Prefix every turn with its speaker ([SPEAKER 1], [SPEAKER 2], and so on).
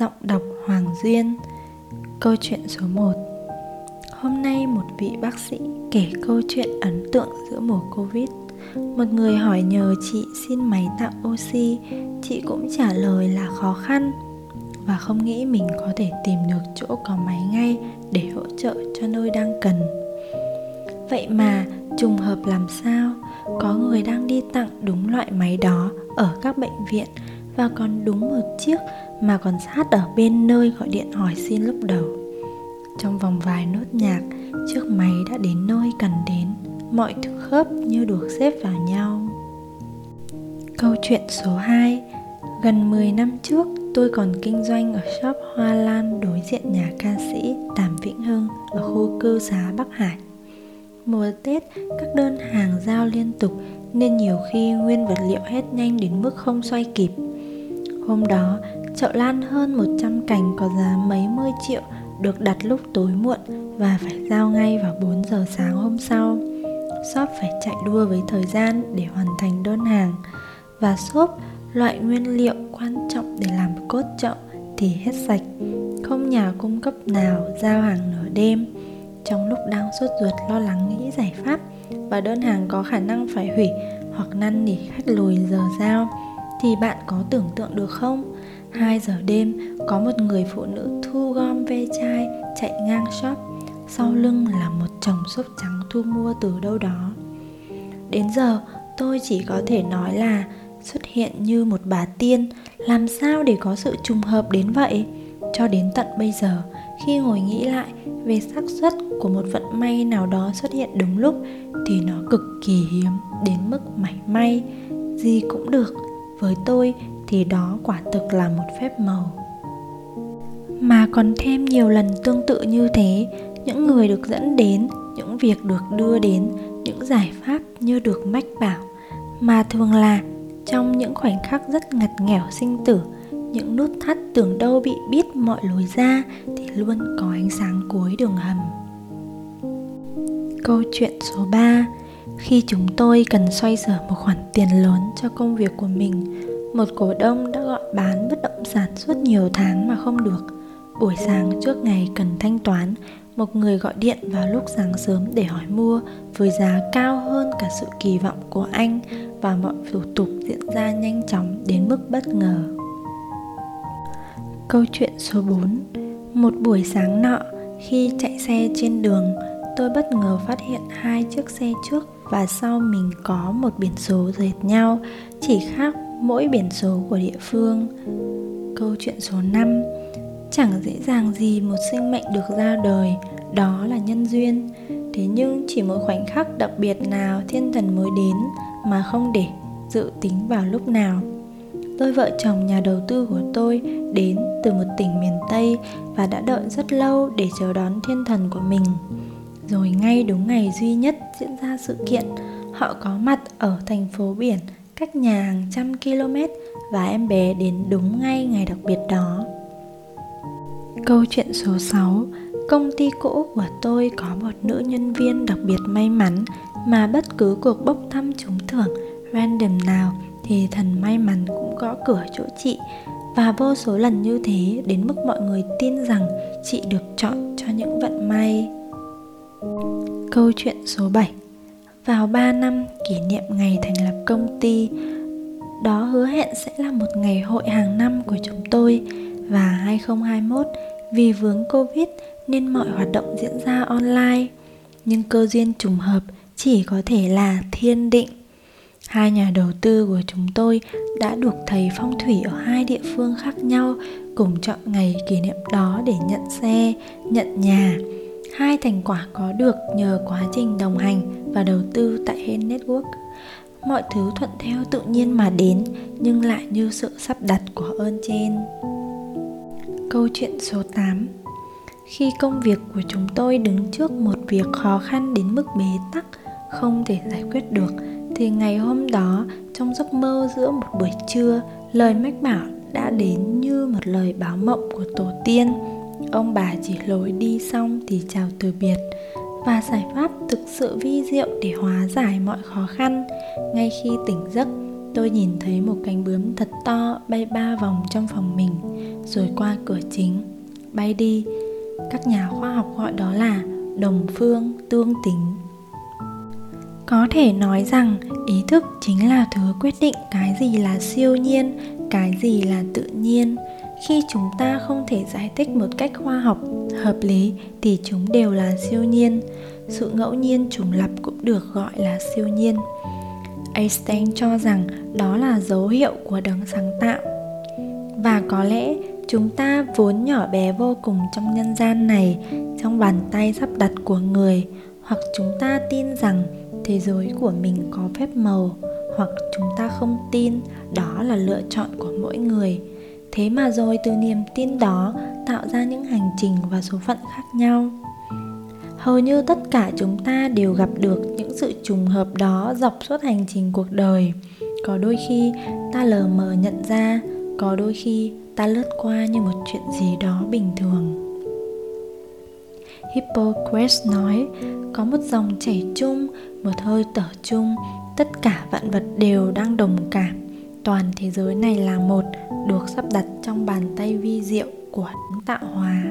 [SPEAKER 1] Giọng đọc Hoàng Duyên. Câu chuyện số 1 Hôm nay một vị bác sĩ kể câu chuyện ấn tượng giữa mùa Covid. Một người hỏi nhờ chị xin máy tạo oxy, Chị cũng trả lời là khó khăn Và không nghĩ mình có thể tìm được chỗ có máy ngay để hỗ trợ cho nơi đang cần. Vậy mà trùng hợp làm sao? Có người đang đi tặng đúng loại máy đó ở các bệnh viện Và còn đúng một chiếc mà còn sát ở bên nơi gọi điện hỏi xin lúc đầu. Trong vòng vài nốt nhạc chiếc máy đã đến nơi cần đến. Mọi thứ khớp như được xếp vào nhau. Câu chuyện số 2 gần 10 năm trước tôi còn kinh doanh ở shop hoa lan đối diện nhà ca sĩ Đàm Vĩnh Hưng ở khu cư xá Bắc Hải. Mùa Tết các đơn hàng giao liên tục nên nhiều khi nguyên vật liệu hết nhanh đến mức không xoay kịp. Hôm đó, chậu lan hơn 100 cành có giá mấy mươi triệu, được đặt lúc tối muộn và phải giao ngay vào 4 giờ sáng hôm sau. Shop phải chạy đua với thời gian để hoàn thành đơn hàng và shop loại nguyên liệu quan trọng để làm cốt chậu thì hết sạch. Không nhà cung cấp nào giao hàng nửa đêm. Trong lúc đang sốt ruột lo lắng nghĩ giải pháp và đơn hàng có khả năng phải hủy hoặc năn nỉ khách lùi giờ giao, thì bạn có tưởng tượng được không? 2 giờ đêm, có một người phụ nữ thu gom ve chai, chạy ngang shop. Sau lưng là một chồng xốp trắng thu mua từ đâu đó. Đến giờ, tôi chỉ có thể nói là xuất hiện như một bà tiên, Làm sao để có sự trùng hợp đến vậy? Cho đến tận bây giờ, khi ngồi nghĩ lại về xác suất của một vận may nào đó xuất hiện đúng lúc, thì nó cực kỳ hiếm đến mức mảy may. Gì cũng được, với tôi thì đó quả thực là một phép màu. Mà còn thêm nhiều lần tương tự như thế, những người được dẫn đến, những việc được đưa đến, những giải pháp như được mách bảo. Mà thường là trong những khoảnh khắc rất ngặt nghèo sinh tử, những nút thắt tưởng đâu bị biết mọi lối ra thì luôn có ánh sáng cuối đường hầm. Câu chuyện số 3 khi chúng tôi cần xoay sở một khoản tiền lớn cho công việc của mình một cổ đông đã gọi bán bất động sản suốt nhiều tháng mà không được buổi sáng trước ngày cần thanh toán một người gọi điện vào lúc sáng sớm để hỏi mua với giá cao hơn cả sự kỳ vọng của anh và mọi thủ tục diễn ra nhanh chóng đến mức bất ngờ. Câu chuyện số 4 Một buổi sáng nọ, khi chạy xe trên đường, tôi bất ngờ phát hiện hai chiếc xe trước và sau mình có một biển số dệt nhau, chỉ khác mỗi biển số của địa phương. Câu chuyện số 5 Chẳng dễ dàng gì một sinh mệnh được ra đời, đó là nhân duyên. Thế nhưng chỉ một khoảnh khắc đặc biệt nào thiên thần mới đến mà không để dự tính vào lúc nào. Đôi vợ chồng nhà đầu tư của tôi đến từ một tỉnh miền Tây và đã đợi rất lâu để chờ đón thiên thần của mình. Rồi ngay đúng ngày duy nhất diễn ra sự kiện, họ có mặt ở thành phố biển cách nhà hàng trăm km và em bé đến đúng ngay ngày đặc biệt đó. Câu chuyện số 6 Công ty cũ của tôi có một nữ nhân viên đặc biệt may mắn mà bất cứ cuộc bốc thăm trúng thưởng random nào thì thần may mắn cũng gõ cửa chỗ chị và vô số lần như thế, đến mức mọi người tin rằng chị được chọn cho những vận may. Câu chuyện số 7 vào 3 năm kỷ niệm ngày thành lập công ty Đó hứa hẹn sẽ là một ngày hội hàng năm của chúng tôi. Và 2021 vì vướng Covid nên mọi hoạt động diễn ra online. Nhưng cơ duyên trùng hợp chỉ có thể là thiên định. Hai nhà đầu tư của chúng tôi đã được thầy phong thủy ở hai địa phương khác nhau cùng chọn ngày kỷ niệm đó để nhận xe, nhận nhà hai thành quả có được nhờ quá trình đồng hành và đầu tư tại Hen Network. Mọi thứ thuận theo tự nhiên mà đến nhưng lại như sự sắp đặt của ơn trên. Câu chuyện số 8 Khi công việc của chúng tôi đứng trước một việc khó khăn đến mức bế tắc, không thể giải quyết được, thì ngày hôm đó, trong giấc mơ giữa một buổi trưa, lời mách bảo đã đến như một lời báo mộng của tổ tiên ông bà chỉ lối đi xong thì chào từ biệt và giải pháp thực sự vi diệu để hóa giải mọi khó khăn. Ngay khi tỉnh giấc, tôi nhìn thấy một cánh bướm thật to bay ba vòng trong phòng mình, rồi qua cửa chính. Bay đi, các nhà khoa học gọi đó là đồng phương tương tính. Có thể nói rằng ý thức chính là thứ quyết định cái gì là siêu nhiên, cái gì là tự nhiên khi chúng ta không thể giải thích một cách khoa học, hợp lý thì chúng đều là siêu nhiên. Sự ngẫu nhiên trùng lập cũng được gọi là siêu nhiên. Einstein cho rằng đó là dấu hiệu của đấng sáng tạo. Và có lẽ chúng ta vốn nhỏ bé vô cùng trong nhân gian này, trong bàn tay sắp đặt của người, hoặc chúng ta tin rằng thế giới của mình có phép màu, hoặc chúng ta không tin đó là lựa chọn của mỗi người thế mà rồi từ niềm tin đó tạo ra những hành trình và số phận khác nhau. Hầu như tất cả chúng ta đều gặp được những sự trùng hợp đó dọc suốt hành trình cuộc đời. Có đôi khi ta lờ mờ nhận ra, có đôi khi ta lướt qua như một chuyện gì đó bình thường. Hippocrates nói, có một dòng chảy chung, một hơi thở chung, tất cả vạn vật đều đang đồng cảm. Toàn thế giới này là một được sắp đặt trong bàn tay vi diệu của tạo hóa.